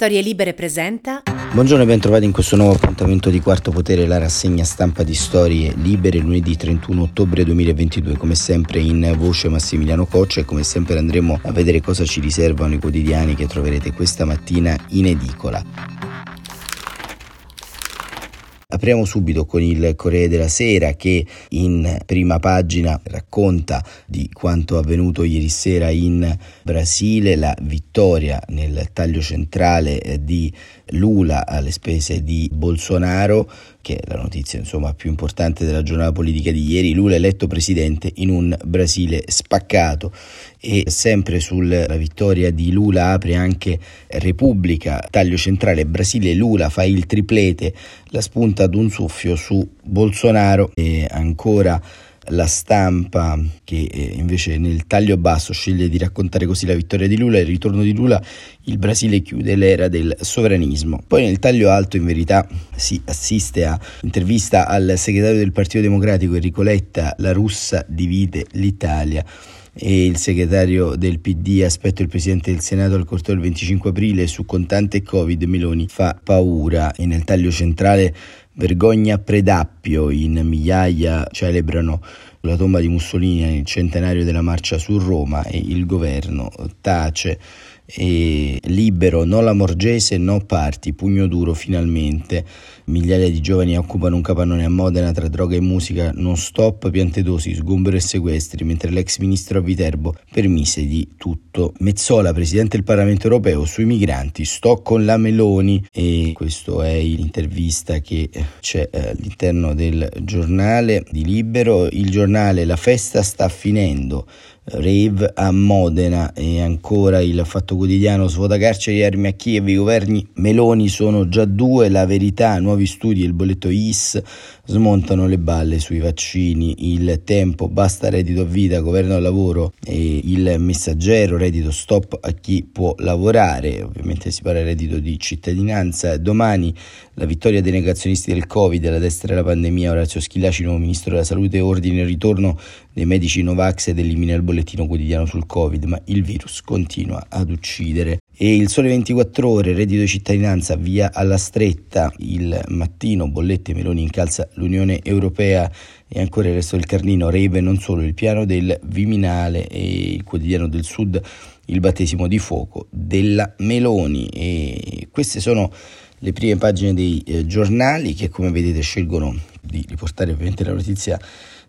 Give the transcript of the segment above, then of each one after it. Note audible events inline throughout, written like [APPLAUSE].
Storie Libere presenta. Buongiorno e bentrovati in questo nuovo appuntamento di Quarto Potere, la rassegna stampa di Storie Libere, lunedì 31 ottobre 2022. Come sempre in voce Massimiliano Coccia e come sempre andremo a vedere cosa ci riservano i quotidiani che troverete questa mattina in edicola. Apriamo subito con il Corriere della Sera che in prima pagina racconta di quanto avvenuto ieri sera in Brasile, la vittoria nel taglio centrale di Lula alle spese di Bolsonaro, che è la notizia insomma, più importante della giornata politica di ieri, Lula eletto presidente in un Brasile spaccato. E sempre sulla vittoria di Lula apre anche Repubblica, taglio centrale Brasile, Lula fa il triplete, la spunta ad un suffio su Bolsonaro. E ancora la stampa che eh, invece nel taglio basso sceglie di raccontare così la vittoria di Lula e il ritorno di Lula, il Brasile chiude l'era del sovranismo. Poi nel taglio alto in verità si assiste a intervista al segretario del Partito Democratico Enrico Letta, la russa divide l'Italia e il segretario del PD aspetto il presidente del Senato al corteo il 25 aprile su contante Covid Meloni fa paura e nel taglio centrale vergogna predappio in migliaia celebrano la tomba di Mussolini nel centenario della marcia su Roma e il governo tace e libero, no la Morgese, no parti, pugno duro finalmente. Migliaia di giovani occupano un capannone a Modena tra droga e musica, non stop, piante dosi, sgombero e sequestri, mentre l'ex ministro a Viterbo permise di tutto. Mezzola, presidente del Parlamento europeo, sui migranti, sto con la Meloni e questa è l'intervista che c'è all'interno del giornale di Libero. Il giornale La festa sta finendo rave a Modena. E ancora il Fatto Quotidiano svuota carceri armi a Kiev, i governi Meloni sono già due, la verità, nuovi studi e il bolletto IS smontano le balle sui vaccini, il tempo, basta reddito a vita, governo al lavoro e il messaggero, reddito stop a chi può lavorare, ovviamente si parla di reddito di cittadinanza, domani la vittoria dei negazionisti del Covid, la destra della pandemia, Orazio Schillaci, nuovo ministro della salute, ordine il ritorno dei medici Novax ed elimina il bollettino quotidiano sul Covid, ma il virus continua ad uccidere. E il sole 24 ore, reddito di cittadinanza via alla stretta, il mattino, bollette Meloni incalza l'Unione Europea e ancora il resto del Carlino, Reve non solo il piano del Viminale e il quotidiano del Sud, il battesimo di fuoco della Meloni. E queste sono le prime pagine dei eh, giornali che come vedete scelgono di riportare ovviamente la notizia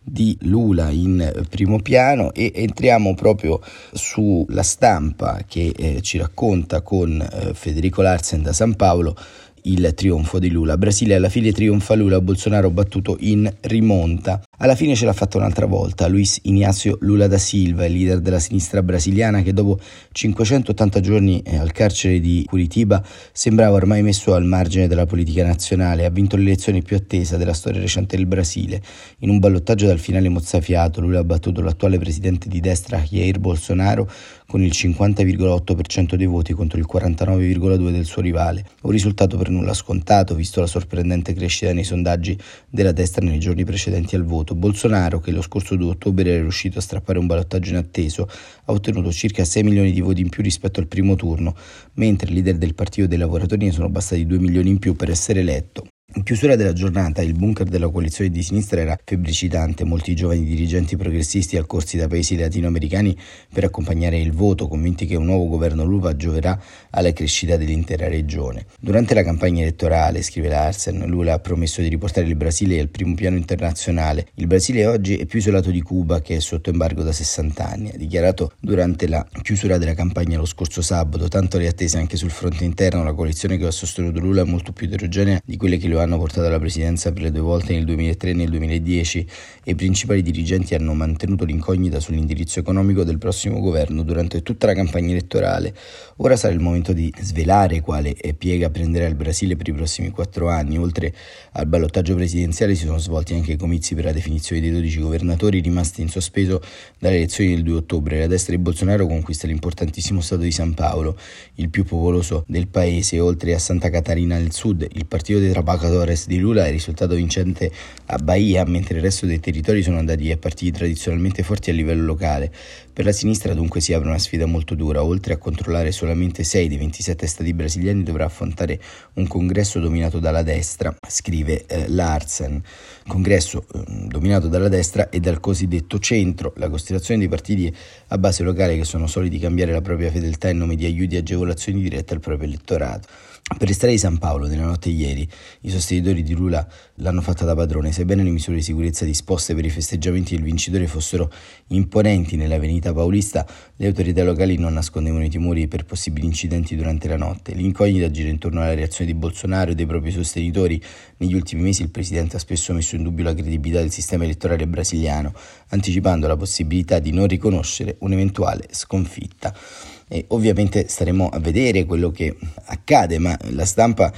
di Lula in primo piano e entriamo proprio sulla stampa che eh, ci racconta con eh, Federico Larsen da San Paolo il trionfo di Lula. Brasile alla fine trionfa Lula, Bolsonaro battuto in rimonta. Alla fine ce l'ha fatta un'altra volta Luis Ignacio Lula da Silva, il leader della sinistra brasiliana che dopo 580 giorni eh, al carcere di Curitiba sembrava ormai messo al margine della politica nazionale, ha vinto l'elezione più attesa della storia recente del Brasile. In un ballottaggio dal finale mozzafiato, Lula ha battuto l'attuale presidente di destra Jair Bolsonaro con il 50,8% dei voti contro il 49,2% del suo rivale, un risultato per nulla scontato visto la sorprendente crescita nei sondaggi della destra nei giorni precedenti al voto. Bolsonaro, che lo scorso 2 ottobre era riuscito a strappare un ballottaggio inatteso, ha ottenuto circa 6 milioni di voti in più rispetto al primo turno, mentre i leader del Partito dei Lavoratori ne sono bastati 2 milioni in più per essere eletto. In chiusura della giornata il bunker della coalizione di sinistra era febbricitante, molti giovani dirigenti progressisti accorsi da paesi latinoamericani per accompagnare il voto, convinti che un nuovo governo Luva gioverà alla crescita dell'intera regione. Durante la campagna elettorale, scrive Larsen, Lula ha promesso di riportare il Brasile al primo piano internazionale. Il Brasile oggi è più isolato di Cuba che è sotto embargo da 60 anni, ha dichiarato durante la chiusura della campagna lo scorso sabato, tanto le attese anche sul fronte interno, la coalizione che ha sostenuto Lula è molto più eterogenea di quelle che lo hanno portato alla presidenza per le due volte nel 2003 e nel 2010 e i principali dirigenti hanno mantenuto l'incognita sull'indirizzo economico del prossimo governo durante tutta la campagna elettorale. Ora sarà il momento di svelare quale piega prenderà il Brasile per i prossimi quattro anni. Oltre al ballottaggio presidenziale si sono svolti anche i comizi per la definizione dei 12 governatori rimasti in sospeso dalle elezioni del 2 ottobre. La destra di Bolsonaro conquista l'importantissimo stato di San Paolo, il più popoloso del paese, oltre a Santa Catarina nel sud. Il partito dei Trapaca Libertadores di Lula è risultato vincente a Bahia, mentre il resto dei territori sono andati a partiti tradizionalmente forti a livello locale. Per la sinistra dunque si apre una sfida molto dura, oltre a controllare solamente 6 dei 27 stati brasiliani dovrà affrontare un congresso dominato dalla destra, scrive eh, Larsen. Congresso eh, dominato dalla destra e dal cosiddetto centro, la costellazione dei partiti a base locale che sono soliti cambiare la propria fedeltà in nome di aiuti e agevolazioni dirette al proprio elettorato. Per le strade di San Paolo, nella notte ieri, i sostenitori di Lula l'hanno fatta da padrone, sebbene le misure di sicurezza disposte per i festeggiamenti del vincitore fossero imponenti nella venita paulista, le autorità locali non nascondevano i timori per possibili incidenti durante la notte. L'incognita gira intorno alla reazione di Bolsonaro e dei propri sostenitori. Negli ultimi mesi il presidente ha spesso messo in dubbio la credibilità del sistema elettorale brasiliano, anticipando la possibilità di non riconoscere un'eventuale sconfitta. E ovviamente staremo a vedere quello che accade, ma la stampa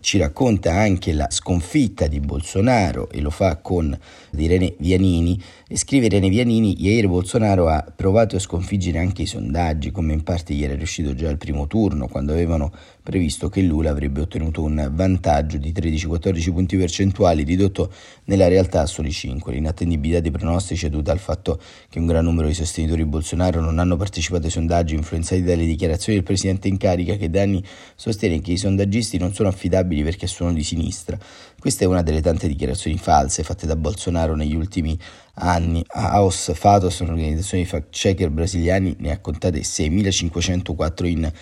ci racconta anche la sconfitta di Bolsonaro e lo fa con Irene Vianini e scrive Irene Vianini ieri Bolsonaro ha provato a sconfiggere anche i sondaggi come in parte gli era riuscito già al primo turno quando avevano previsto che Lula avrebbe ottenuto un vantaggio di 13-14 punti percentuali ridotto nella realtà a soli 5 l'inattendibilità dei pronostici è dovuta al fatto che un gran numero di sostenitori di Bolsonaro non hanno partecipato ai sondaggi influenzati dalle dichiarazioni del presidente in carica che da anni sostiene che i sondaggisti non sono affidati affidabili perché sono di sinistra. Questa è una delle tante dichiarazioni false fatte da Bolsonaro negli ultimi anni. Aos Fatos, un'organizzazione di fact-checker brasiliani, ne ha contate 6.504 in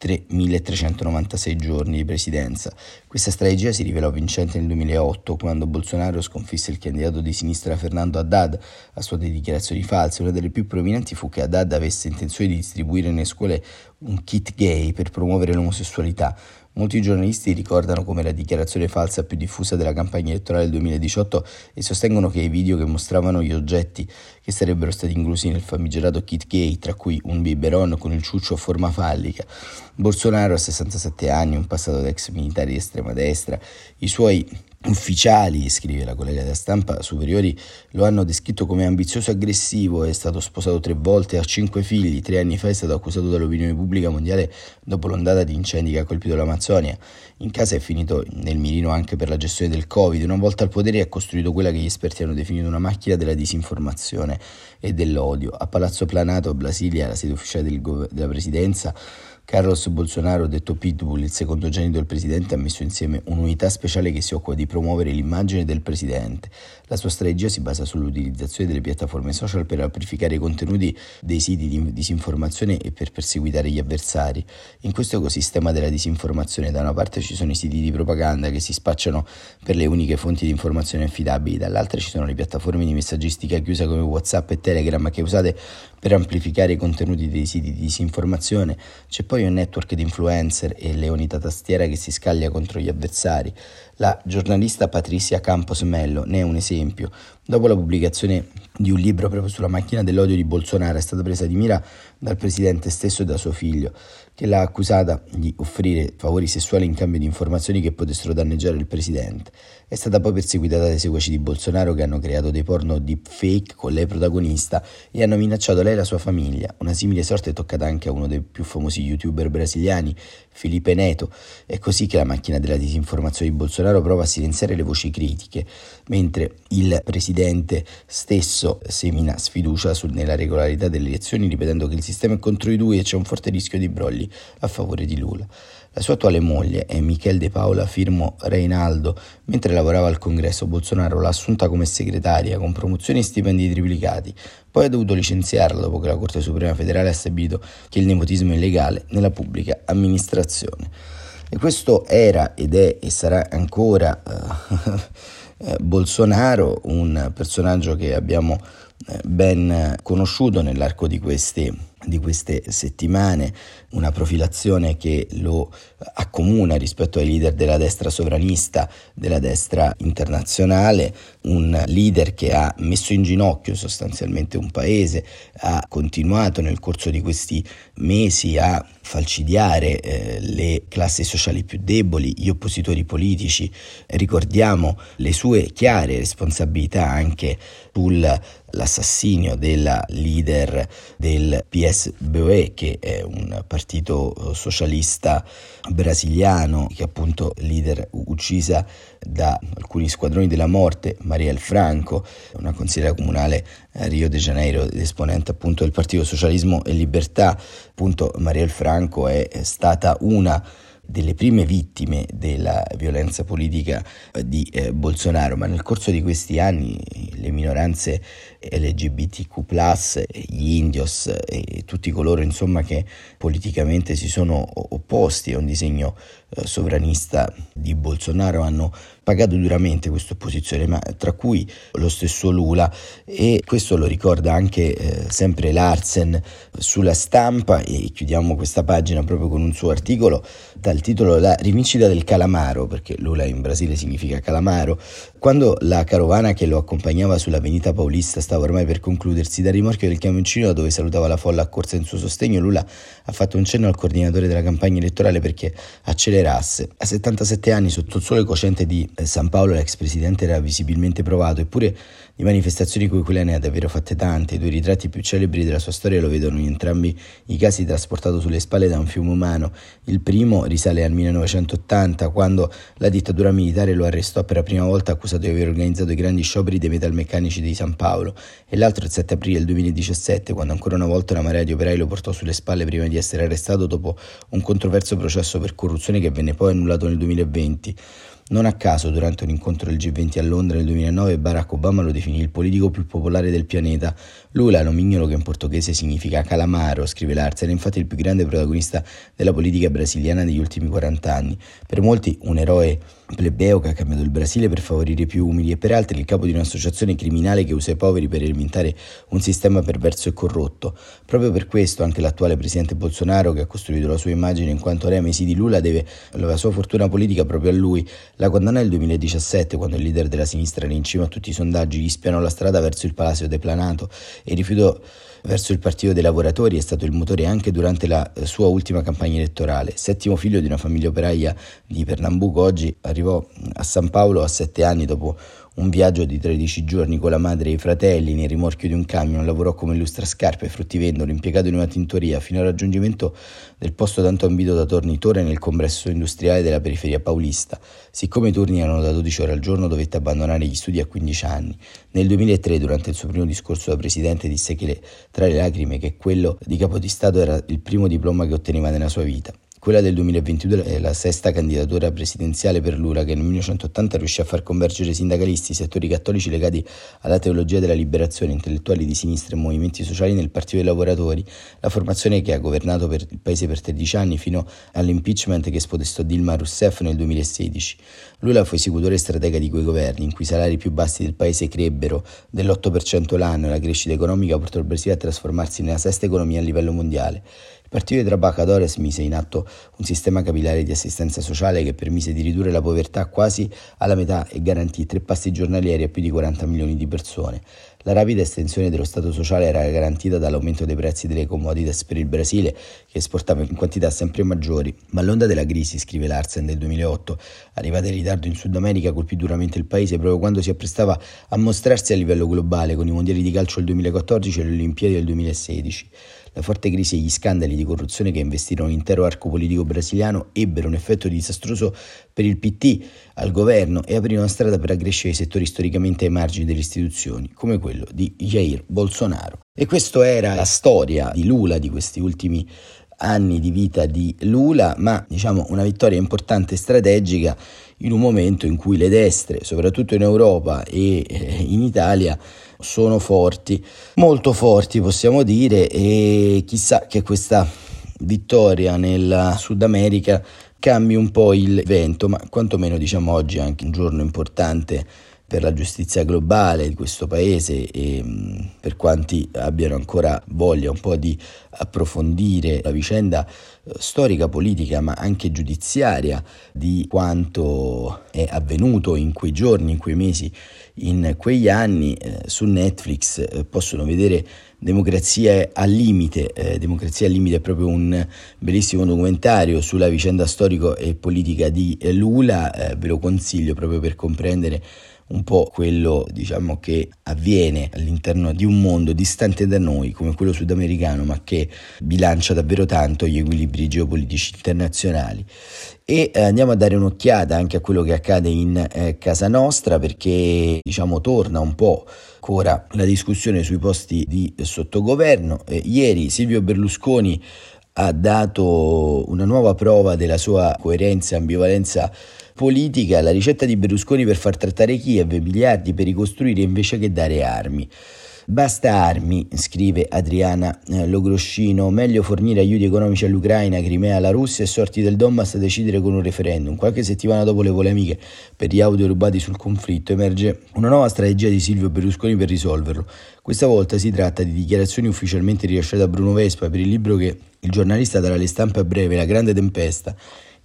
3.396 giorni di presidenza. Questa strategia si rivelò vincente nel 2008 quando Bolsonaro sconfisse il candidato di sinistra Fernando Haddad a sua di dichiarazioni false. Una delle più prominenti fu che Haddad avesse intenzione di distribuire nelle scuole un kit gay per promuovere l'omosessualità. Molti giornalisti ricordano come la dichiarazione falsa più diffusa della campagna elettorale del 2018 e sostengono che i video che mostravano gli oggetti che sarebbero stati inclusi nel famigerato kit gay, tra cui un biberon con il ciuccio a forma fallica. Bolsonaro ha 67 anni, un passato da ex militare di estrema destra, i suoi ufficiali, scrive la collega della stampa, superiori lo hanno descritto come ambizioso e aggressivo, è stato sposato tre volte, ha cinque figli, tre anni fa è stato accusato dall'opinione pubblica mondiale dopo l'ondata di incendi che ha colpito l'Amazzonia. In casa è finito nel mirino anche per la gestione del Covid, una volta al potere ha costruito quella che gli esperti hanno definito una macchina della disinformazione e dell'odio. A Palazzo Planato, a Brasilia, la sede ufficiale del gov- della presidenza, Carlos Bolsonaro, detto Pitbull, il secondogenito del presidente, ha messo insieme un'unità speciale che si occupa di promuovere l'immagine del presidente. La sua strategia si basa sull'utilizzazione delle piattaforme social per amplificare i contenuti dei siti di disinformazione e per perseguitare gli avversari. In questo ecosistema della disinformazione, da una parte ci sono i siti di propaganda che si spacciano per le uniche fonti di informazione affidabili, dall'altra ci sono le piattaforme di messaggistica chiusa come WhatsApp e Telegram che usate per amplificare i contenuti dei siti di disinformazione. C'è poi un network di influencer e leonita tastiera che si scaglia contro gli avversari. La giornalista Patricia Campos Mello ne è un esempio. Dopo la pubblicazione di un libro proprio sulla macchina dell'odio di Bolsonaro è stata presa di mira dal presidente stesso e da suo figlio, che l'ha accusata di offrire favori sessuali in cambio di informazioni che potessero danneggiare il presidente. È stata poi perseguitata dai seguaci di Bolsonaro che hanno creato dei porno deepfake con lei protagonista e hanno minacciato lei e la sua famiglia. Una simile sorte è toccata anche a uno dei più famosi youtuber brasiliani, Felipe Neto. È così che la macchina della disinformazione di Bolsonaro prova a silenziare le voci critiche, mentre il presidente stesso semina sfiducia nella regolarità delle elezioni ripetendo che il sistema è contro di lui e c'è un forte rischio di brogli a favore di Lula. La sua attuale moglie è Michel De Paola Firmo Reinaldo. Mentre lavorava al congresso, Bolsonaro l'ha assunta come segretaria con promozioni e stipendi triplicati. Poi ha dovuto licenziarla dopo che la Corte Suprema Federale ha stabilito che il nepotismo è illegale nella pubblica amministrazione. E questo era ed è e sarà ancora uh, [LAUGHS] Bolsonaro, un personaggio che abbiamo eh, ben conosciuto nell'arco di queste di queste settimane, una profilazione che lo accomuna rispetto ai leader della destra sovranista, della destra internazionale, un leader che ha messo in ginocchio sostanzialmente un paese, ha continuato nel corso di questi mesi a falcidiare eh, le classi sociali più deboli, gli oppositori politici, ricordiamo le sue chiare responsabilità anche sul l'assassinio della leader del PSBOE, che è un partito socialista brasiliano, che appunto leader uccisa da alcuni squadroni della morte, Marielle Franco, una consigliera comunale a Rio de Janeiro, esponente appunto del Partito Socialismo e Libertà, appunto Marielle Franco è stata una delle prime vittime della violenza politica eh, di eh, Bolsonaro, ma nel corso di questi anni le minoranze LGBTQ, gli indios e tutti coloro insomma, che politicamente si sono opposti a un disegno eh, sovranista di Bolsonaro hanno pagato duramente questa opposizione, ma tra cui lo stesso Lula. E questo lo ricorda anche eh, sempre Larsen sulla stampa e chiudiamo questa pagina proprio con un suo articolo dal titolo La rivincita del calamaro, perché Lula in Brasile significa calamaro, quando la carovana che lo accompagnava sulla venita paulista stava ormai per concludersi, dal rimorchio del camioncino dove salutava la folla accorsa in suo sostegno, Lula ha fatto un cenno al coordinatore della campagna elettorale perché accelerasse. A 77 anni, sotto il sole cocente di eh, San Paolo, l'ex presidente era visibilmente provato, eppure di manifestazioni come quelle ne ha davvero fatte tante. I due ritratti più celebri della sua storia lo vedono in entrambi i casi trasportato sulle spalle da un fiume umano. Il primo risale al 1980, quando la dittatura militare lo arrestò per la prima volta accusato di aver organizzato i grandi scioperi dei metalmeccanici di San Paolo, e l'altro il 7 aprile del 2017, quando ancora una volta una marea di operai lo portò sulle spalle prima di essere arrestato dopo un controverso processo per corruzione che venne poi annullato nel 2020. Non a caso, durante un incontro del G20 a Londra nel 2009, Barack Obama lo definì il politico più popolare del pianeta. Lula, nomignolo che in portoghese significa calamaro, scrive Larsen, è infatti il più grande protagonista della politica brasiliana degli ultimi 40 anni. Per molti un eroe plebeo che ha cambiato il Brasile per favorire i più umili e per altri il capo di un'associazione criminale che usa i poveri per alimentare un sistema perverso e corrotto. Proprio per questo anche l'attuale presidente Bolsonaro, che ha costruito la sua immagine in quanto re mesi di Lula, deve la sua fortuna politica proprio a lui. La condanna del 2017, quando il leader della sinistra era in cima a tutti i sondaggi, gli spianò la strada verso il Palazzo Deplanato il rifiuto verso il Partito dei Lavoratori è stato il motore anche durante la sua ultima campagna elettorale. Settimo figlio di una famiglia operaia di Pernambuco, oggi arrivò a San Paolo a sette anni dopo un viaggio di 13 giorni con la madre e i fratelli nel rimorchio di un camion, lavorò come illustrascarpe e fruttivendolo, impiegato in una tintoria, fino al raggiungimento del posto tanto ambito da tornitore nel complesso industriale della periferia paulista. Siccome i turni erano da 12 ore al giorno, dovette abbandonare gli studi a 15 anni. Nel 2003, durante il suo primo discorso da presidente, disse che le, tra le lacrime che quello di capo di Stato era il primo diploma che otteneva nella sua vita. Quella del 2022 è la sesta candidatura presidenziale per Lula che nel 1980 riuscì a far convergere sindacalisti, settori cattolici legati alla teologia della liberazione, intellettuali di sinistra e movimenti sociali nel Partito dei Lavoratori, la formazione che ha governato per il paese per 13 anni fino all'impeachment che spodestò Dilma Rousseff nel 2016. Lula fu esecutore stratega di quei governi in cui i salari più bassi del paese crebbero dell'8% l'anno e la crescita economica portò il Brasile a trasformarsi nella sesta economia a livello mondiale. Il Partito dei Trabajadores mise in atto un sistema capillare di assistenza sociale che permise di ridurre la povertà quasi alla metà e garantì tre pasti giornalieri a più di 40 milioni di persone. La rapida estensione dello Stato sociale era garantita dall'aumento dei prezzi delle commodities per il Brasile, che esportava in quantità sempre maggiori. Ma l'onda della crisi, scrive Larsen del 2008, arrivata in ritardo in Sud America, colpì duramente il paese proprio quando si apprestava a mostrarsi a livello globale con i mondiali di calcio del 2014 e le Olimpiadi del 2016. La forte crisi e gli scandali di corruzione che investirono l'intero arco politico brasiliano ebbero un effetto disastroso per il PT al governo e aprirono la strada per aggrescere i settori storicamente ai margini delle istituzioni, come quello di Jair Bolsonaro. E questa era la storia di Lula di questi ultimi anni di vita di Lula, ma diciamo una vittoria importante e strategica in un momento in cui le destre, soprattutto in Europa e eh, in Italia, sono forti, molto forti possiamo dire e chissà che questa vittoria nel Sud America cambi un po' il vento, ma quantomeno diciamo oggi è anche un giorno importante per la giustizia globale di questo paese e per quanti abbiano ancora voglia un po' di approfondire la vicenda eh, storica, politica, ma anche giudiziaria di quanto è avvenuto in quei giorni, in quei mesi, in quegli anni, eh, su Netflix eh, possono vedere Democrazia al limite. Eh, Democrazia al limite è proprio un bellissimo documentario sulla vicenda storico e politica di Lula, eh, ve lo consiglio proprio per comprendere un po' quello diciamo che avviene all'interno di un mondo distante da noi come quello sudamericano ma che bilancia davvero tanto gli equilibri geopolitici internazionali. E eh, andiamo a dare un'occhiata anche a quello che accade in eh, casa nostra perché diciamo torna un po' ancora la discussione sui posti di sottogoverno. Eh, ieri Silvio Berlusconi ha dato una nuova prova della sua coerenza e ambivalenza politica, la ricetta di Berlusconi per far trattare Kiev miliardi per ricostruire invece che dare armi. Basta armi, scrive Adriana eh, Logroscino, meglio fornire aiuti economici all'Ucraina, Crimea, alla Russia e sorti del Donbass a decidere con un referendum. Qualche settimana dopo le polemiche per gli audio rubati sul conflitto emerge una nuova strategia di Silvio Berlusconi per risolverlo. Questa volta si tratta di dichiarazioni ufficialmente rilasciate da Bruno Vespa per il libro che il giornalista darà alle stampe a breve, La grande tempesta,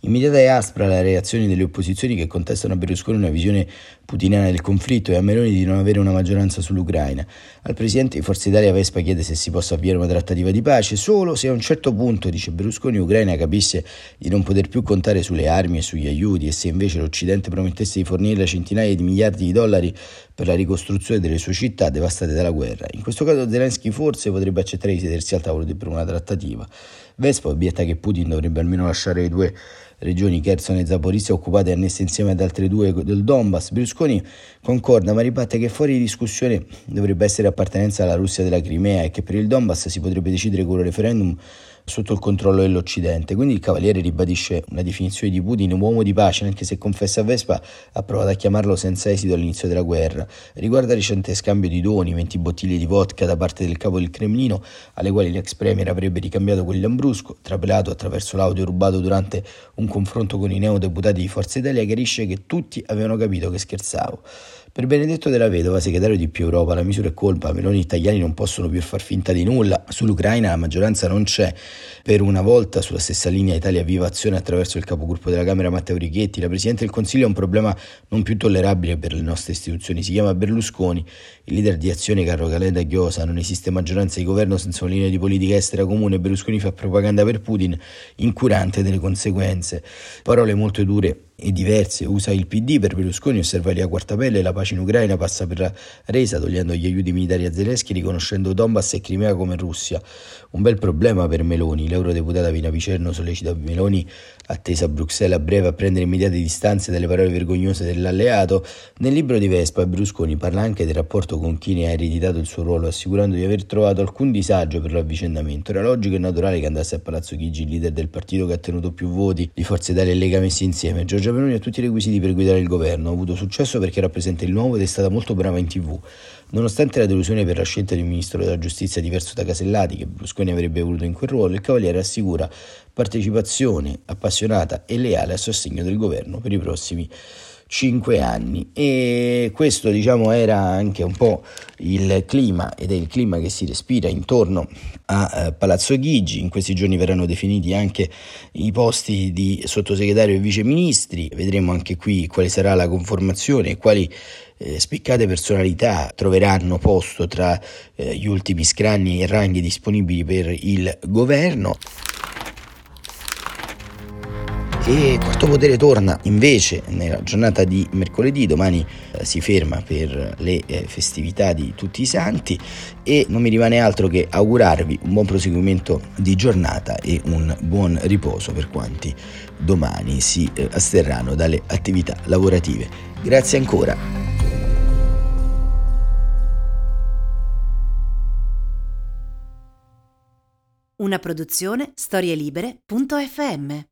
Immediata e aspra la reazione delle opposizioni che contestano a Berlusconi una visione putiniana del conflitto e a Meloni di non avere una maggioranza sull'Ucraina. Al presidente di Forza Italia Vespa chiede se si possa avviare una trattativa di pace solo se a un certo punto, dice Berlusconi, Ucraina capisse di non poter più contare sulle armi e sugli aiuti e se invece l'Occidente promettesse di fornirle centinaia di miliardi di dollari per la ricostruzione delle sue città devastate dalla guerra. In questo caso Zelensky forse potrebbe accettare di sedersi al tavolo per una trattativa. Vespa obietta che Putin dovrebbe almeno lasciare le due regioni Kherson e Zaporizia occupate e annesse insieme ad altre due del Donbass. Berlusconi concorda ma ribatte che fuori di discussione dovrebbe essere appartenenza alla Russia della Crimea e che per il Donbass si potrebbe decidere con un referendum sotto il controllo dell'Occidente. Quindi il Cavaliere ribadisce una definizione di Putin uomo di pace, anche se confessa a Vespa ha provato a chiamarlo senza esito all'inizio della guerra. Riguarda il recente scambio di doni, 20 bottiglie di vodka da parte del capo del Cremlino, alle quali l'ex premier avrebbe ricambiato quelli Lambrusco, trapelato attraverso l'audio rubato durante un confronto con i neodeputati di Forza Italia, chiarisce che tutti avevano capito che scherzavo. Per Benedetto della Vedova, segretario di Più Europa, la misura è colpa, Meloni italiani non possono più far finta di nulla, sull'Ucraina la maggioranza non c'è, per una volta sulla stessa linea Italia Viva Azione attraverso il capogruppo della Camera Matteo Richetti, la Presidente del Consiglio ha un problema non più tollerabile per le nostre istituzioni, si chiama Berlusconi, il leader di Azione Carlo Calenda Ghiosa, non esiste maggioranza di governo senza una linea di politica estera comune, Berlusconi fa propaganda per Putin, incurante delle conseguenze, parole molto dure e diverse. Usa il PD per Berlusconi, osserva Elia Quartapelle, la pace in Ucraina passa per la resa, togliendo gli aiuti militari a Zelensky, riconoscendo Donbass e Crimea come Russia. Un bel problema per Meloni. L'eurodeputata Vina Picerno sollecita Meloni, attesa a Bruxelles a breve, a prendere immediate distanze dalle parole vergognose dell'alleato. Nel libro di Vespa, Berlusconi parla anche del rapporto con chi ne ha ereditato il suo ruolo, assicurando di aver trovato alcun disagio per l'avvicendamento. Era logico e naturale che andasse a Palazzo Chigi, il leader del partito che ha tenuto più voti di Forza Italia e Lega messi insieme. Giorgia Meloni ha tutti i requisiti per guidare il governo, ha avuto successo perché rappresenta il nuovo ed è stata molto brava in tv. Nonostante la delusione per la scelta di un ministro della giustizia diverso da Casellati, che Berlusconi avrebbe voluto in quel ruolo, il Cavaliere assicura partecipazione appassionata e leale a sostegno del governo per i prossimi cinque anni. E questo diciamo era anche un po' il clima ed è il clima che si respira intorno a eh, Palazzo Chigi. In questi giorni verranno definiti anche i posti di sottosegretario e viceministri. Vedremo anche qui quale sarà la conformazione e quali eh, spiccate personalità troveranno posto tra eh, gli ultimi scranni e ranghi disponibili per il governo e Quarto Potere torna invece nella giornata di mercoledì, domani eh, si ferma per le eh, festività di tutti i santi e non mi rimane altro che augurarvi un buon proseguimento di giornata e un buon riposo per quanti domani si eh, asterranno dalle attività lavorative. Grazie ancora. Una produzione storielibere.fm